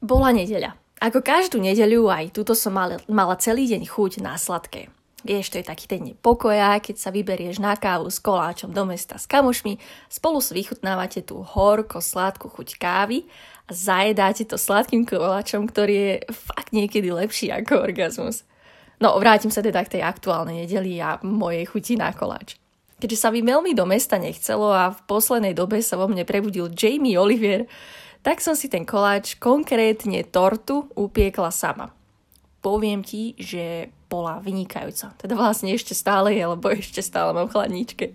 Bola nedeľa. Ako každú nedeľu aj túto som mala, mala celý deň chuť na sladké. Vieš, to je taký ten pokoja, keď sa vyberieš na kávu s koláčom do mesta s kamošmi, spolu si vychutnávate tú horko sladkú chuť kávy a zajedáte to sladkým koláčom, ktorý je fakt niekedy lepší ako orgazmus. No, vrátim sa teda k tej aktuálnej nedeli a mojej chuti na koláč. Keďže sa mi veľmi do mesta nechcelo a v poslednej dobe sa vo mne prebudil Jamie Olivier, tak som si ten koláč, konkrétne tortu, upiekla sama. Poviem ti, že bola vynikajúca. Teda vlastne ešte stále je, lebo ešte stále mám chladničke.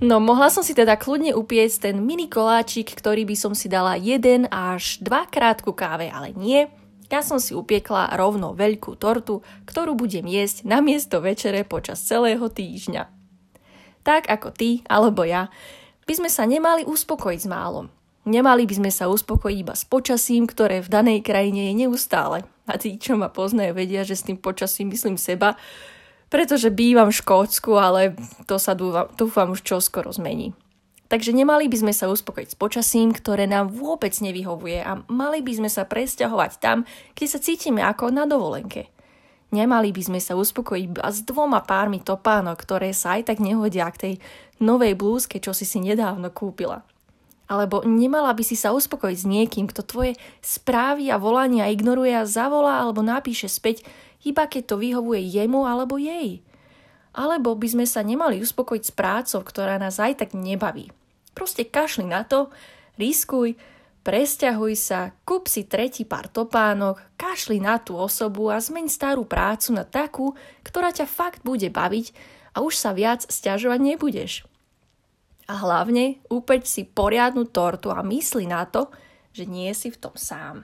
No, mohla som si teda kľudne upiecť ten mini koláčik, ktorý by som si dala jeden až dvakrát ku káve, ale nie. Ja som si upiekla rovno veľkú tortu, ktorú budem jesť na miesto večere počas celého týždňa. Tak ako ty alebo ja, by sme sa nemali uspokojiť s málom. Nemali by sme sa uspokojiť iba s počasím, ktoré v danej krajine je neustále. A tí, čo ma poznajú, vedia, že s tým počasím myslím seba, pretože bývam v Škótsku, ale to sa dúfam, dúfam už čoskoro zmení. Takže nemali by sme sa uspokojiť s počasím, ktoré nám vôbec nevyhovuje a mali by sme sa presťahovať tam, kde sa cítime ako na dovolenke. Nemali by sme sa uspokojiť iba s dvoma pármi topánok, ktoré sa aj tak nehodia k tej novej blúzke, čo si si nedávno kúpila. Alebo nemala by si sa uspokojiť s niekým, kto tvoje správy a volania ignoruje a zavolá alebo napíše späť, iba keď to vyhovuje jemu alebo jej. Alebo by sme sa nemali uspokojiť s prácou, ktorá nás aj tak nebaví. Proste kašli na to, riskuj, presťahuj sa, kúp si tretí pár topánok, kašli na tú osobu a zmeň starú prácu na takú, ktorá ťa fakt bude baviť a už sa viac stiažovať nebudeš. A hlavne upeď si poriadnu tortu a mysli na to, že nie si v tom sám.